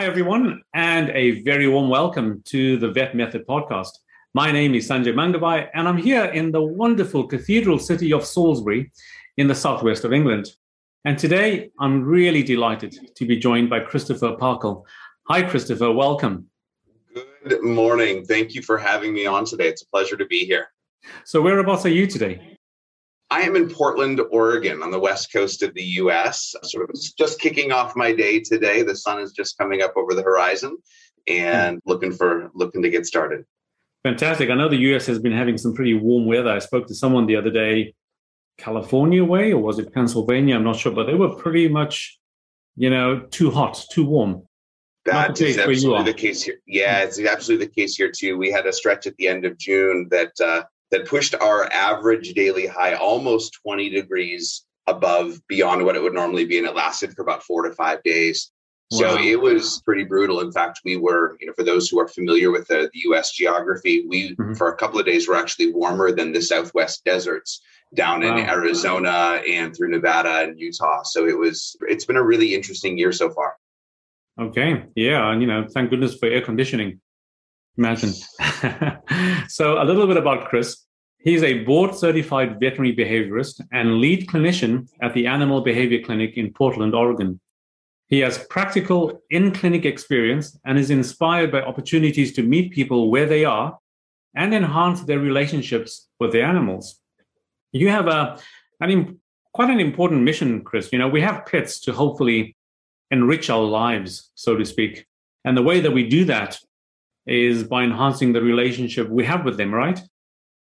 Hi, everyone, and a very warm welcome to the Vet Method podcast. My name is Sanjay Mangabhai, and I'm here in the wonderful cathedral city of Salisbury in the southwest of England. And today, I'm really delighted to be joined by Christopher Pachel. Hi, Christopher, welcome. Good morning. Thank you for having me on today. It's a pleasure to be here. So, whereabouts are you today? I am in Portland, Oregon, on the west coast of the US. Sort of just kicking off my day today. The sun is just coming up over the horizon and looking for looking to get started. Fantastic. I know the US has been having some pretty warm weather. I spoke to someone the other day, California way, or was it Pennsylvania? I'm not sure, but they were pretty much, you know, too hot, too warm. That is absolutely the case here. Yeah, it's absolutely the case here too. We had a stretch at the end of June that uh, that pushed our average daily high almost 20 degrees above beyond what it would normally be. And it lasted for about four to five days. Wow. So it was pretty brutal. In fact, we were, you know, for those who are familiar with the, the US geography, we, mm-hmm. for a couple of days, were actually warmer than the Southwest deserts down wow. in Arizona and through Nevada and Utah. So it was, it's been a really interesting year so far. Okay. Yeah. And, you know, thank goodness for air conditioning. Imagine. so, a little bit about Chris. He's a board certified veterinary behaviorist and lead clinician at the Animal Behavior Clinic in Portland, Oregon. He has practical in clinic experience and is inspired by opportunities to meet people where they are and enhance their relationships with the animals. You have a, an, quite an important mission, Chris. You know, we have pets to hopefully enrich our lives, so to speak. And the way that we do that is by enhancing the relationship we have with them, right?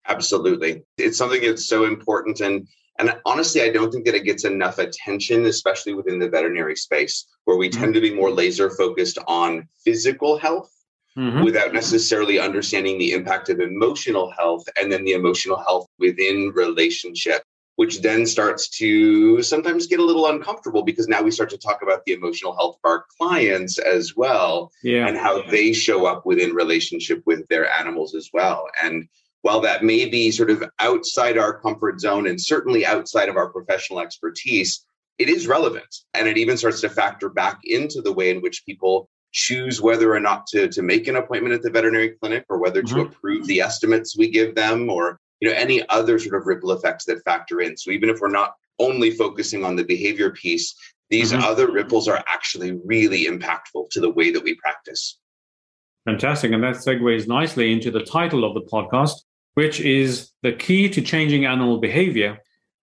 Absolutely. It's something that's so important. And and honestly, I don't think that it gets enough attention, especially within the veterinary space, where we mm-hmm. tend to be more laser focused on physical health mm-hmm. without necessarily understanding the impact of emotional health and then the emotional health within relationship which then starts to sometimes get a little uncomfortable because now we start to talk about the emotional health of our clients as well yeah. and how they show up within relationship with their animals as well and while that may be sort of outside our comfort zone and certainly outside of our professional expertise it is relevant and it even starts to factor back into the way in which people choose whether or not to, to make an appointment at the veterinary clinic or whether mm-hmm. to approve the estimates we give them or you know any other sort of ripple effects that factor in. So even if we're not only focusing on the behavior piece these mm-hmm. other ripples are actually really impactful to the way that we practice. Fantastic. And that segues nicely into the title of the podcast which is the key to changing animal behavior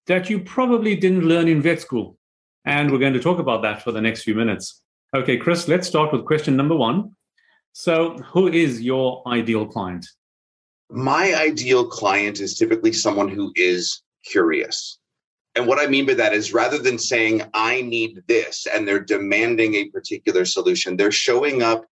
that you probably didn't learn in vet school. And we're going to talk about that for the next few minutes. Okay chris let's start with question number one. So who is your ideal client my ideal client is typically someone who is curious. And what I mean by that is rather than saying, I need this, and they're demanding a particular solution, they're showing up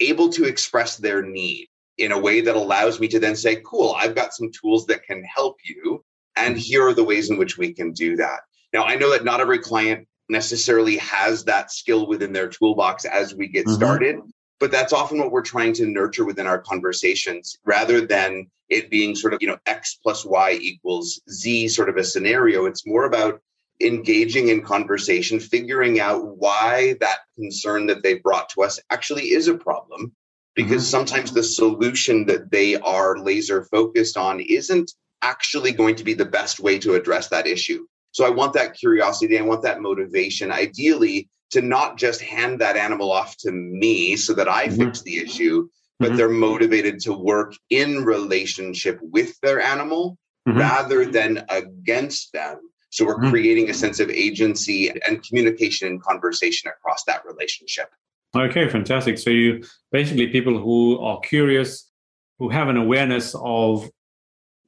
able to express their need in a way that allows me to then say, cool, I've got some tools that can help you. And here are the ways in which we can do that. Now, I know that not every client necessarily has that skill within their toolbox as we get mm-hmm. started but that's often what we're trying to nurture within our conversations rather than it being sort of you know x plus y equals z sort of a scenario. It's more about engaging in conversation figuring out why that concern that they brought to us actually is a problem. Because mm-hmm. sometimes the solution that they are laser focused on isn't actually going to be the best way to address that issue. So i want that curiosity i want that motivation. Ideally to not just hand that animal off to me so that I mm-hmm. fix the issue, but mm-hmm. they're motivated to work in relationship with their animal mm-hmm. rather than against them. So we're mm-hmm. creating a sense of agency and communication and conversation across that relationship. Okay, fantastic. So you basically people who are curious, who have an awareness of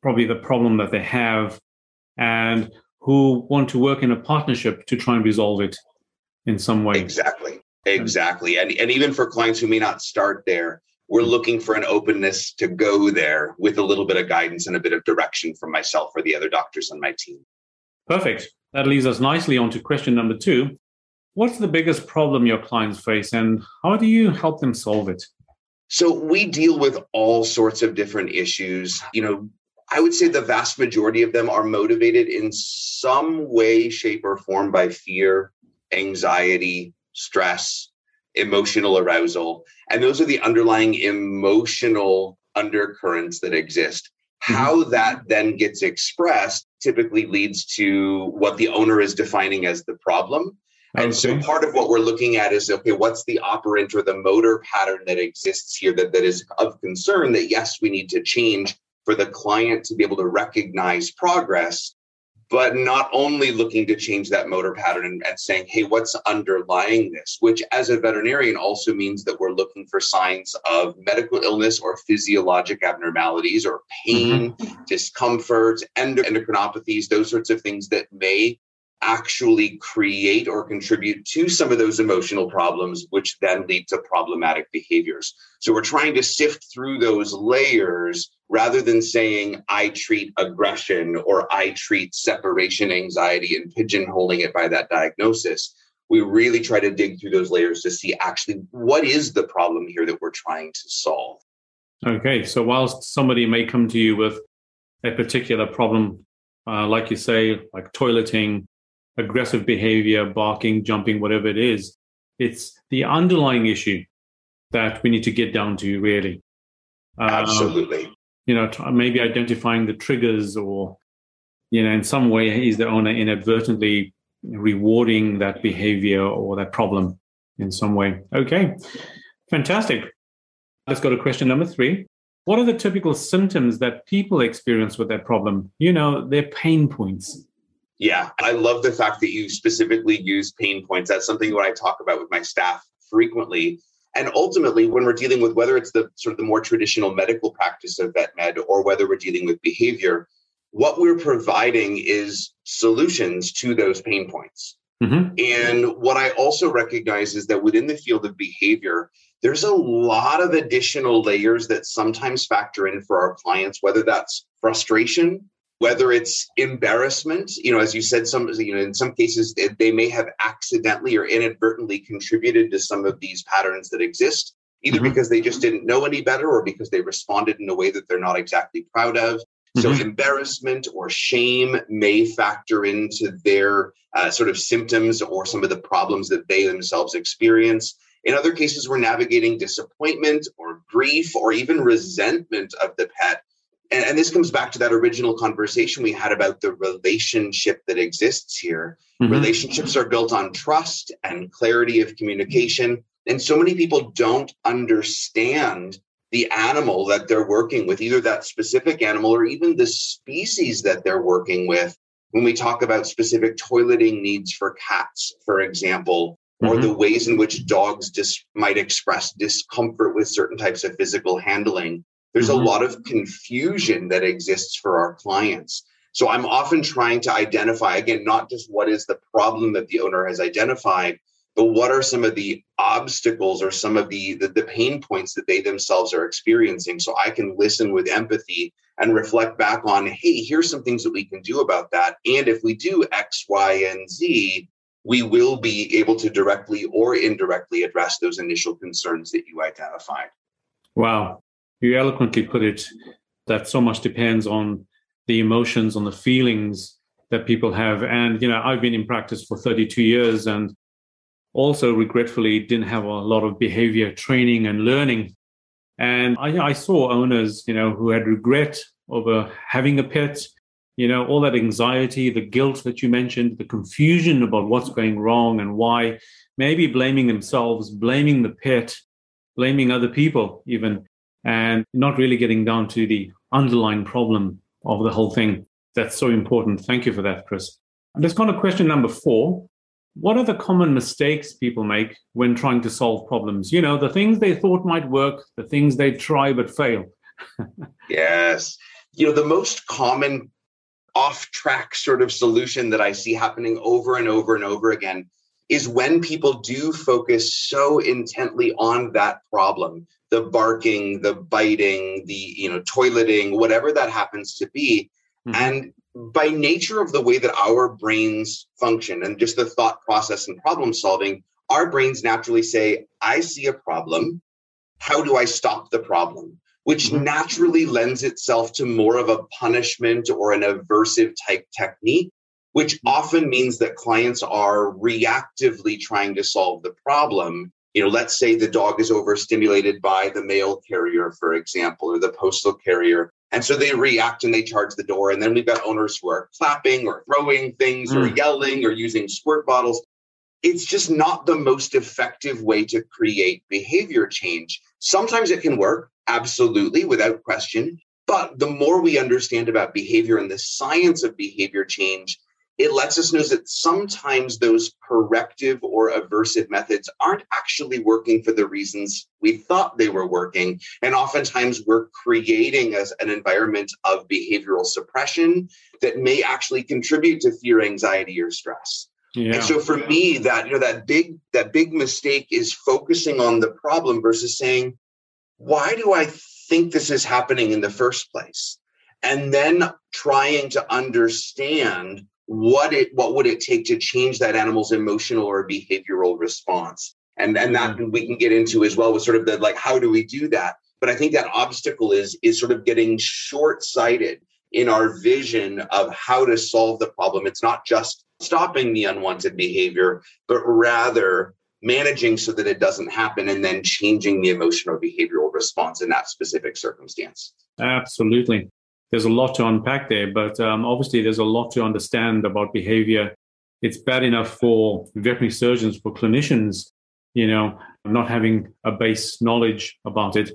probably the problem that they have, and who want to work in a partnership to try and resolve it in some way. Exactly. Exactly. And, and even for clients who may not start there, we're mm-hmm. looking for an openness to go there with a little bit of guidance and a bit of direction from myself or the other doctors on my team. Perfect. That leads us nicely on to question number two. What's the biggest problem your clients face and how do you help them solve it? So we deal with all sorts of different issues. You know, I would say the vast majority of them are motivated in some way, shape, or form by fear, anxiety, stress, emotional arousal. And those are the underlying emotional undercurrents that exist. Mm-hmm. How that then gets expressed typically leads to what the owner is defining as the problem. And so part of what we're looking at is okay, what's the operant or the motor pattern that exists here that, that is of concern that yes, we need to change for the client to be able to recognize progress but not only looking to change that motor pattern and, and, saying, hey, what's underlying this? Which, as a veterinarian, also means that we're looking for signs of medical illness or physiologic abnormalities or pain, mm-hmm. discomfort, endocrinopathies, those sorts of things that may actually create or contribute to some of those emotional problems, which then lead to problematic behaviors. So we're trying to sift through those layers rather than saying, I treat aggression or I treat separation anxiety and pigeonholing it by that diagnosis. We really try to dig through those layers to see actually what is the problem here that we're trying to solve. Okay, so whilst somebody may come to you with a particular problem, uh, like you say, like toileting, aggressive behavior, barking, jumping, whatever it is. It's the underlying issue that we need to get down to, really. Absolutely. Um, you know, maybe identifying the triggers or, you know, in some way, is the owner inadvertently rewarding that behavior or that problem in some way? Okay, fantastic. Let's go to question number three. What are the typical symptoms that people experience with that problem? You know, their pain points. Yeah, I love the fact that you specifically use pain points. That's something what I talk about with my staff frequently. And ultimately, when we're dealing with whether it's the sort of the more traditional medical practice of vet med or whether we're dealing with behavior, what we're providing is solutions to those pain points. Mm-hmm. And what I also recognize is that within the field of behavior, there's a lot of additional layers that sometimes factor in for our clients, whether that's frustration, whether it's embarrassment you know as you said some you know in some cases they, they may have accidentally or inadvertently contributed to some of these patterns that exist either mm-hmm. because they just didn't know any better or because they responded in a way that they're not exactly proud of so mm-hmm. embarrassment or shame may factor into their uh, sort of symptoms or some of the problems that they themselves experience in other cases we're navigating disappointment or grief or even resentment of the pet and, and, this comes back to that original conversation we had about the relationship that exists here. Mm-hmm. Relationships are built on trust and clarity of communication. And so many people don't understand the animal that they're working with, either that specific animal or even the species that they're working with. When we talk about specific toileting needs for cats, for example, or mm-hmm. the ways in which dogs just might express discomfort with certain types of physical handling there's mm-hmm. a lot of confusion that exists for our clients. So I'm often trying to identify, again, not just what is the problem that the owner has identified, but what are some of the obstacles or some of the, the, the pain points that they themselves are experiencing so i can listen with empathy and reflect back on hey here's some things that we can do about that and if we do x y and z we will be able to directly or indirectly address those initial concerns that you identified wow you eloquently put it that so much depends on the emotions, on the feelings that people have. And, you know, I've been in practice for 32 years and also regretfully didn't have a lot of behavior training and learning. And I, I saw owners, you know, who had regret over having a pet, you know, all that anxiety, the guilt that you mentioned, the confusion about what's going wrong and why, maybe blaming themselves, blaming the pet, blaming other people, even and not really getting down to the underlying problem of the whole thing. That's so important. Thank you for that, Chris. And let's go to question number four. What are the common mistakes people make when trying to solve problems? You know, the things they thought might work, the things they try but fail. yes. You know, the most common off track sort of solution that I see happening over and over and over again is when people do focus so intently on that problem the barking, the biting, the you know toileting, whatever that happens to be. Mm-hmm. And by nature of the way that our brains function and just the thought process and problem solving, our brains naturally say, I see a problem. How do I stop the problem? Which mm-hmm. naturally lends itself to more of a punishment or an aversive type technique, which mm-hmm. often means that clients are reactively trying to solve the problem you know, let's say the dog is overstimulated by the mail carrier, for example, or the postal carrier. And so they react and they charge the door. And then we've got owners who are clapping or throwing things mm. or hmm. yelling or using squirt bottles. It's just not the most effective way to create behavior change. Sometimes it can work, absolutely, without question. But the more we understand about behavior and the science of behavior change, it lets us know that sometimes those corrective or aversive methods aren't actually working for the reasons we thought they were working. And oftentimes we're creating as an environment of behavioral suppression that may actually contribute to fear, anxiety, or stress. Yeah. And so for me, that you know that big that big mistake is focusing on the problem versus saying, why do I think this is happening in the first place? And then trying to understand what it what would it take to change that animal's emotional or behavioral response? And and that mm-hmm. we can get into as well with sort of the like how do we do that? But i think that obstacle is is sort of getting short-sighted in our vision of how to solve the problem. It's not just stopping the unwanted behavior but rather managing so that it doesn't happen and then changing the emotional or behavioral response in that specific circumstance. Absolutely there's a lot to unpack there, but um, obviously there's a lot to understand about behavior. It's bad enough for veterinary surgeons, for clinicians, you know, not having a base knowledge about it.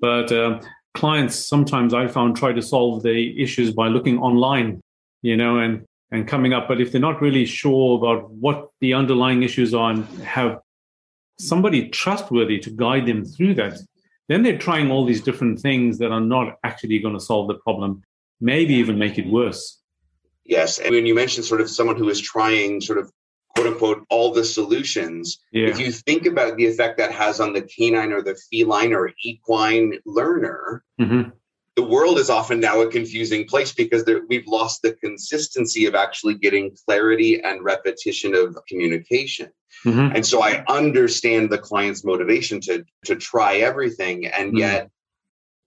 But uh, clients sometimes I found try to solve the issues by looking online, you know, and and coming up. But if they're not really sure about what the underlying issues are and have somebody trustworthy to guide them through that, then they're trying all these different things that are not actually going to solve the problem, maybe even make it worse. Yes. And when you mentioned sort of someone who is trying sort of quote unquote all the solutions, yeah. if you think about the effect that has on the canine or the feline or equine learner, mm-hmm. The world is often now a confusing place because there, we've lost the consistency of actually getting clarity and repetition of communication. Mm-hmm. And so I understand the client's motivation to to try everything, and mm-hmm. yet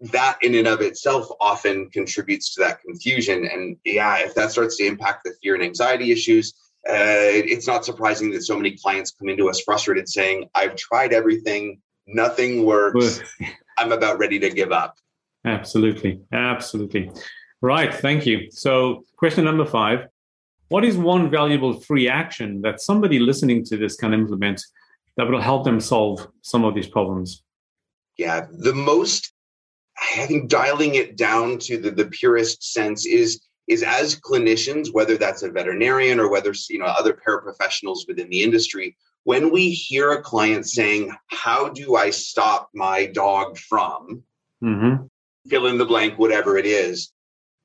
that in and of itself often contributes to that confusion. And yeah, if that starts to impact the fear and anxiety issues, uh, it's not surprising that so many clients come into us frustrated, saying, "I've tried everything, nothing works. I'm about ready to give up." Absolutely, absolutely. Right. Thank you. So, question number five what is one valuable free action that somebody listening to this can implement that will help them solve some of these problems? Yeah, the most, I think dialing it down to the, the purest sense is is as clinicians, whether that's a veterinarian or whether you know other paraprofessionals within the industry, when we hear a client saying, "How do I stop my dog from?" Mm-hmm. Fill in the blank, whatever it is,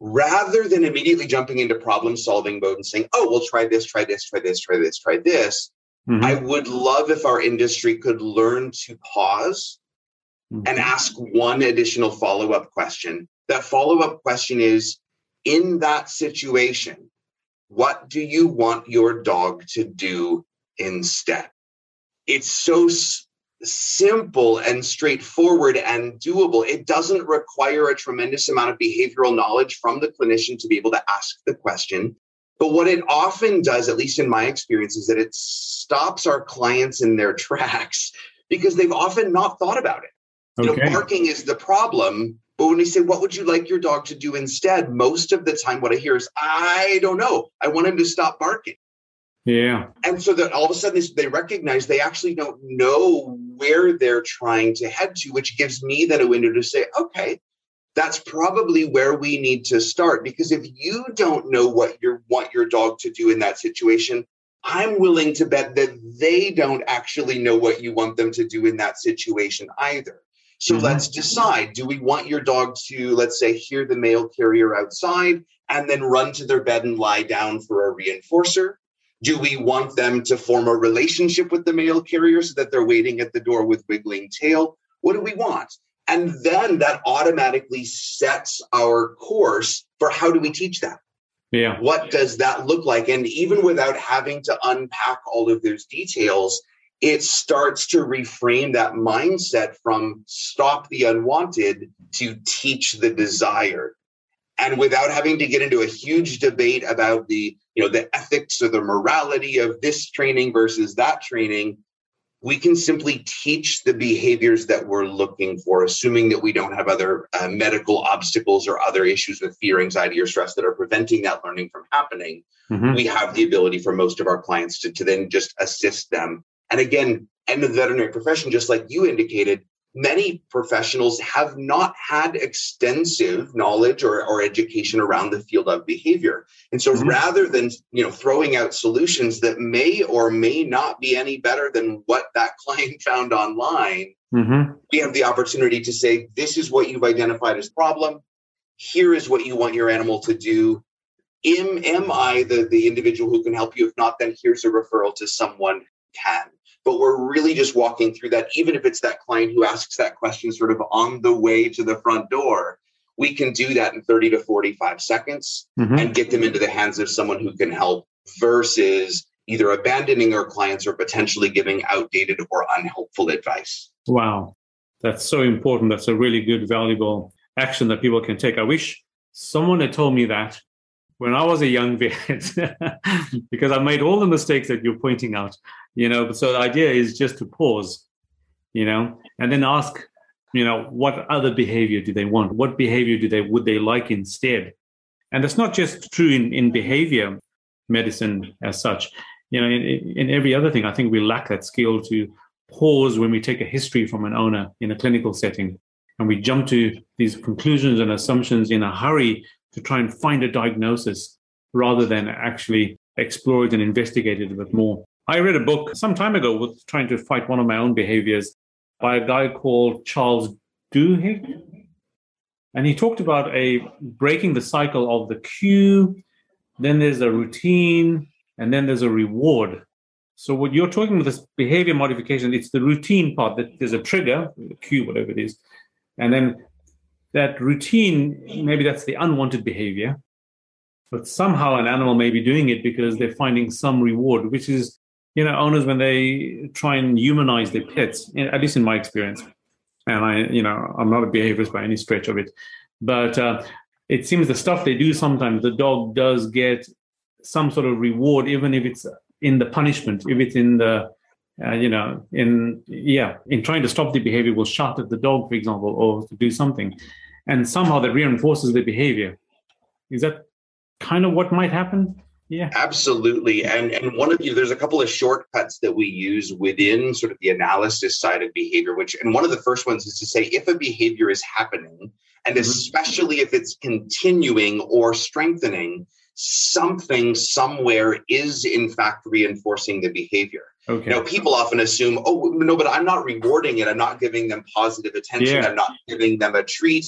rather than immediately jumping into problem solving mode and saying, oh, we'll try this, try this, try this, try this, try this. Mm-hmm. I would love if our industry could learn to pause mm-hmm. and ask one additional follow up question. That follow up question is in that situation, what do you want your dog to do instead? It's so simple and straightforward and doable. It doesn't require a tremendous amount of behavioral knowledge from the clinician to be able to ask the question. But what it often does, at least in my experience, is that it stops our clients in their tracks because they've often not thought about it. Okay. You know, barking is the problem. But when we say, what would you like your dog to do instead? Most of the time, what I hear is, I don't know. I want him to stop barking. Yeah. And so that all of a sudden they recognize they actually don't know where they're trying to head to, which gives me then a window to say, okay, that's probably where we need to start. Because if you don't know what you want your dog to do in that situation, I'm willing to bet that they don't actually know what you want them to do in that situation either. So mm-hmm. let's decide do we want your dog to, let's say, hear the mail carrier outside and then run to their bed and lie down for a reinforcer? Do we want them to form a relationship with the mail carrier so that they're waiting at the door with wiggling tail? What do we want? And then that automatically sets our course for how do we teach that? Yeah. What does that look like? And even without having to unpack all of those details, it starts to reframe that mindset from stop the unwanted to teach the desired and without having to get into a huge debate about the you know the ethics or the morality of this training versus that training we can simply teach the behaviors that we're looking for, assuming that we don't have other uh, medical obstacles or other issues with fear, anxiety, or stress that are preventing that learning from happening. Mm-hmm. We have the ability for most of our clients to, to then just assist them. And again, in the veterinary profession, just like you indicated, many professionals have not had extensive knowledge or, or education around the field of behavior. And so mm-hmm. rather than you know throwing out solutions that may or may not be any better than what that client found online mm-hmm. we have the opportunity to say this is what you've identified as problem. Here is what you want your animal to do. Am, am i the, the individual who can help you? If not then here's a referral to someone who can but we're really just walking through that. Even if it's that client who asks that question sort of on the way to the front door we can do that in 30 to 45 seconds mm-hmm. and get them into the hands of someone who can help versus either abandoning our clients or potentially giving outdated or unhelpful advice. Wow. That's so important. That's a really good valuable action that people can take. I wish someone had told me that when I was a young vet, because I made all the mistakes that you're pointing out, you know. So the idea is just to pause, you know, and then ask, you know, what other behavior do they want? What behavior do they would they like instead? And that's not just true in, in behavior medicine as such. You know, in, in every other thing, I think we lack that skill to pause when we take a history from an owner in a clinical setting and we jump to these conclusions and assumptions in a hurry to try and find a diagnosis rather than actually explore it and investigate it a bit more. I read a book some time ago with trying to fight one of my own behaviors by a guy called Charles Duhigg. And he talked about a breaking the cycle of the cue, then there's a routine, and then there's a reward. So what you're talking about this behavior modification, it's the routine part that there's a trigger, the cue, whatever it is, and then that routine, maybe that's the unwanted behavior, but somehow an animal may be doing it because they're finding some reward, which is, you know, owners when they try and humanize their pets, at least in my experience. And I, you know, I'm not a behaviorist by any stretch of it, but uh, it seems the stuff they do sometimes, the dog does get some sort of reward, even if it's in the punishment, if it's in the uh, you know, in yeah, in trying to stop the behavior, will shout at the dog, for example, or to do something and somehow that reinforces the behavior. Is that kind of what might happen? Yeah. Absolutely. And and one of you, there's a couple of shortcuts that we use within sort of the analysis side of behavior, which and one of the first ones is to say if a behavior is happening, and mm-hmm. especially if it's continuing or strengthening, something somewhere is in fact reinforcing the behavior. Okay. Know, people often assume, oh no, but I'm not rewarding it. I'm not giving them positive attention. Yeah. I'm not giving them a treat.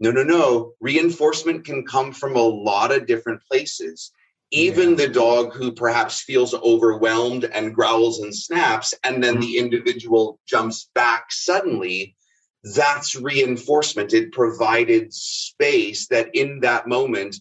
No, no, no. Reinforcement can come from a lot of different places. Even yeah. the dog who perhaps feels overwhelmed and growls and snaps, and then mm-hmm. the individual jumps back suddenly, that's reinforcement. It provided space that in that moment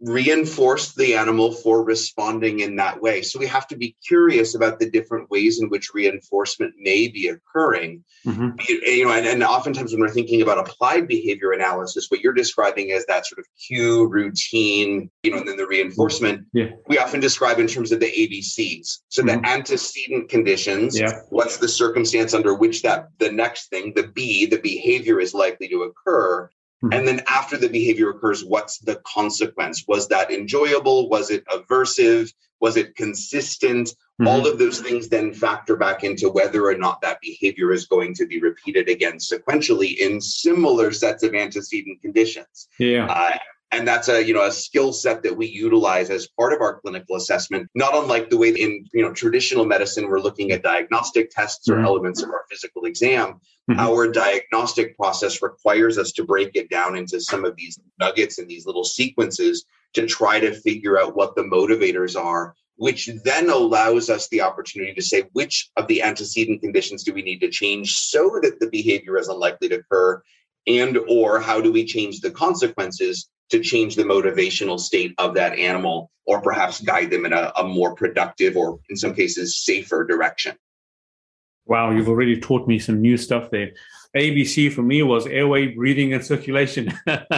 reinforced the animal for responding in that way. So we have to be curious about the different ways in which reinforcement may be occurring. Mm-hmm. You know, and, and oftentimes when we're thinking about applied behavior analysis, what you're describing as that sort of cue routine, you know, and then the reinforcement, yeah. we often describe in terms of the ABCs. So mm-hmm. the antecedent conditions, yeah. what's the circumstance under which that the next thing, the B, the behavior is likely to occur. Mm-hmm. And then after the behavior occurs, what's the consequence? Was that enjoyable? Was it aversive? Was it consistent? Mm-hmm. All of those things then factor back into whether or not that behavior is going to be repeated again sequentially in similar sets of antecedent conditions. Yeah. Uh, and that's a you know a skill set that we utilize as part of our clinical assessment not unlike the way in you know traditional medicine we're looking at diagnostic tests or mm-hmm. elements of our physical exam mm-hmm. our diagnostic process requires us to break it down into some of these nuggets and these little sequences to try to figure out what the motivators are which then allows us the opportunity to say which of the antecedent conditions do we need to change so that the behavior is unlikely to occur and or how do we change the consequences to change the motivational state of that animal or perhaps guide them in a, a more productive or in some cases safer direction wow you've already taught me some new stuff there ABC for me was airway, breathing, and circulation. but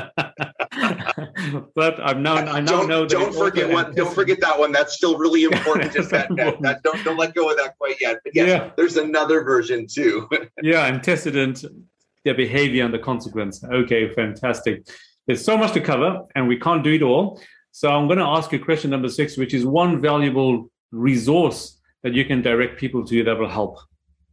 I'm now I now don't, know that don't forget one. Don't forget that one. That's still really important. that, that, that, don't don't let go of that quite yet. But yes, yeah. there's another version too. yeah, antecedent, their behavior and the consequence. Okay, fantastic. There's so much to cover, and we can't do it all. So I'm going to ask you question number six, which is one valuable resource that you can direct people to that will help.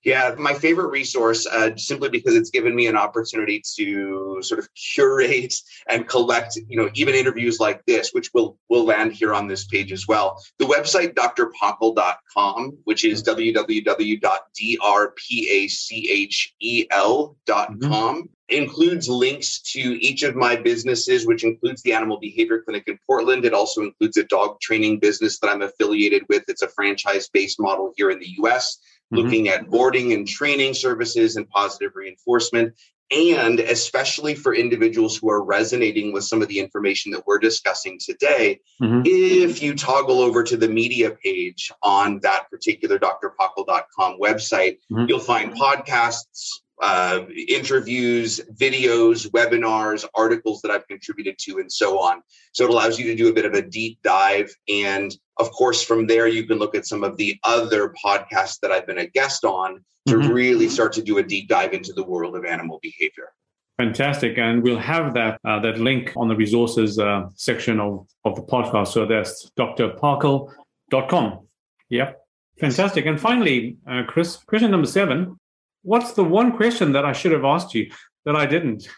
Yeah, my favorite resource, uh, simply because it's given me an opportunity to sort of curate and collect, you know, even interviews like this, which will will land here on this page as well. The website drpachel.com, which is www.drpachel.com, mm-hmm. includes links to each of my businesses, which includes the Animal Behavior Clinic in Portland. It also includes a dog training business that I'm affiliated with. It's a franchise based model here in the US mm-hmm. looking at boarding and training services and positive reinforcement. And especially for individuals who are resonating with some of the information that we're discussing today, mm-hmm. if you toggle over to the media page on that particular drpachel.com website, mm-hmm. you'll find podcasts, uh, interviews, videos, webinars, articles that I've contributed to, and so on. So it allows you to do a bit of a deep dive. And of course, from there, you can look at some of the other podcasts that I've been a guest on to mm-hmm. really start to do a deep dive into the world of animal behavior. Fantastic. And we'll have that uh, that link on the resources uh, section of, of the podcast. So that's drpachel.com. Yep. Fantastic. And finally, uh, Chris, question number seven what's the one question that I should have asked you that I didn't?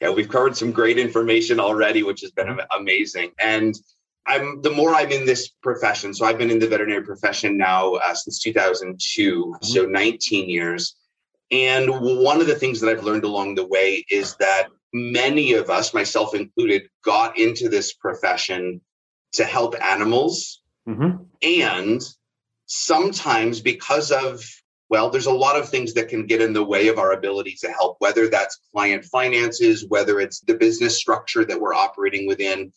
Yeah, we've covered some great information already, which has been amazing. And I'm the more I'm in this profession. So I've been in the veterinary profession now uh, since 2002, mm-hmm. so 19 years. And one of the things that I've learned along the way is that many of us, myself included, got into this profession to help animals. Mm-hmm. And sometimes because of well, there's a lot of things that can get in the way of our ability to help, whether that's client finances, whether it's the business structure that we're operating within.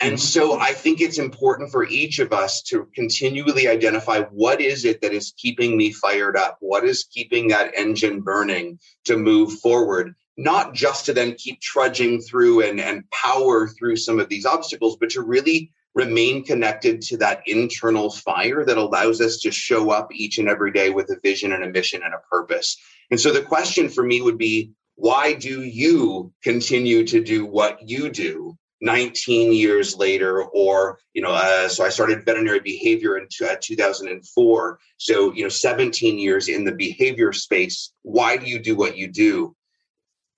And mm-hmm. so I think it's important for each of us to continually identify what is it that is keeping me fired up? What is keeping that engine burning to move forward? Not just to then keep trudging through and, and power through some of these obstacles, but to really remain connected to that internal fire that allows us to show up each and every day with a vision and a mission and a purpose. And so the question for me would be why do you continue to do what you do 19 years later? Or you know uh, so i started veterinary behavior in uh, 2004 so you know 17 years in the behavior space why do you do what you do?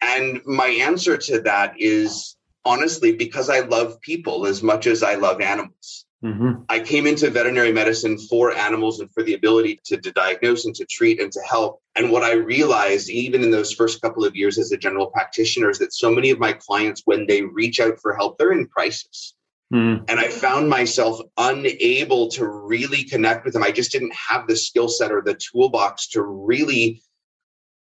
And my answer to that is honestly because I love people as much as I love animals. Mm-hmm. I came into veterinary medicine for animals and for the ability to, to, diagnose and to treat and to help. And what I realized, even in those first couple of years as a general practitioner, is that so many of my clients, when they reach out for help, they're in crisis. Mm-hmm. And I found myself unable to really connect with them. I just didn't have the skill set or the toolbox to really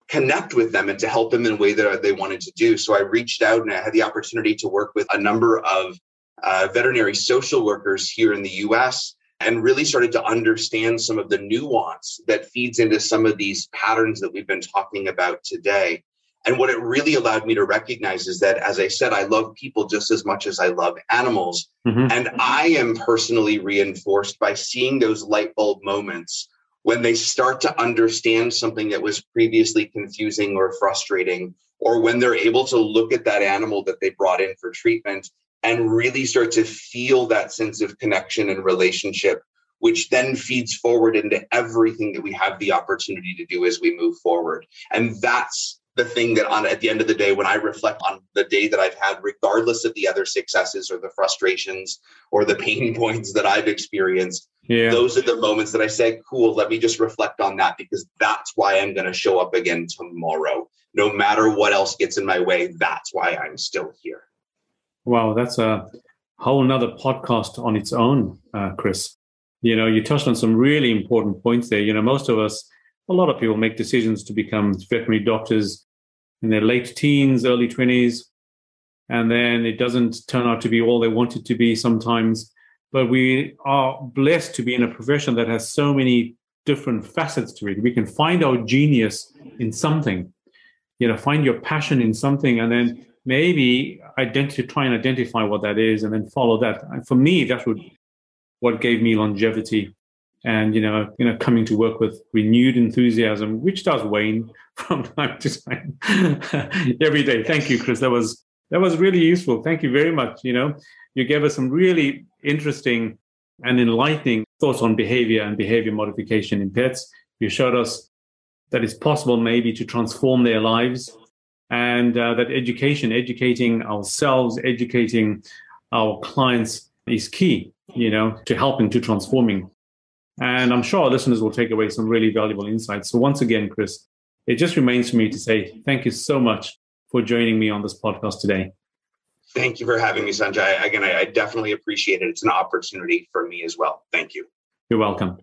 connect with them and to help them in a way that they wanted to do. So I reached out and I had the opportunity to work with a number of uh, veterinary social workers here in the US and really started to understand some of the nuance that feeds into some of these patterns that we've been talking about today. And what it really allowed me to recognize is that, as I said, I love people just as much as I love animals. Mm-hmm. And I am personally reinforced by seeing those light bulb moments when they start to understand something that was previously confusing or frustrating, or when they're able to look at that animal that they brought in for treatment and really start to feel that sense of connection and relationship, which then feeds forward into everything that we have the opportunity to do as we move forward. And that's the thing that on at the end of the day when i reflect on the day that i've had regardless of the other successes or the frustrations or the pain points that i've experienced yeah. those are the moments that i say cool let me just reflect on that because that's why i'm going to show up again tomorrow. No matter what else gets in my way that's why i'm still here. Wow that's a whole nother podcast on its own uh, chris. You know you touched on some really important points there. You know most of us a lot of people make decisions to become veterinary doctors in their late teens, early 20s, and then it doesn't turn out to be all they want it to be sometimes. But we are blessed to be in a profession that has so many different facets to it. We can find our genius in something. you know, find your passion in something and then maybe identify, try and identify what that is and then follow that. And for me, that's what, what gave me longevity and, you know, you know, coming to work with renewed enthusiasm, which does wane from time to time every day. Thank you, Chris. That was, that was really useful. Thank you very much. You know, you gave us some really interesting and enlightening thoughts on behavior and behavior modification in pets. You showed us that it's possible maybe to transform their lives and uh, that education, educating ourselves, educating our clients is key, you know, to helping to transforming. And I'm sure our listeners will take away some really valuable insights. So once again, Chris, it just remains for me to say thank you so much for joining me on this podcast today. Thank you for having me, Sanjay. Again, I, I definitely appreciate it. It's an opportunity for me as well. Thank you. You're welcome.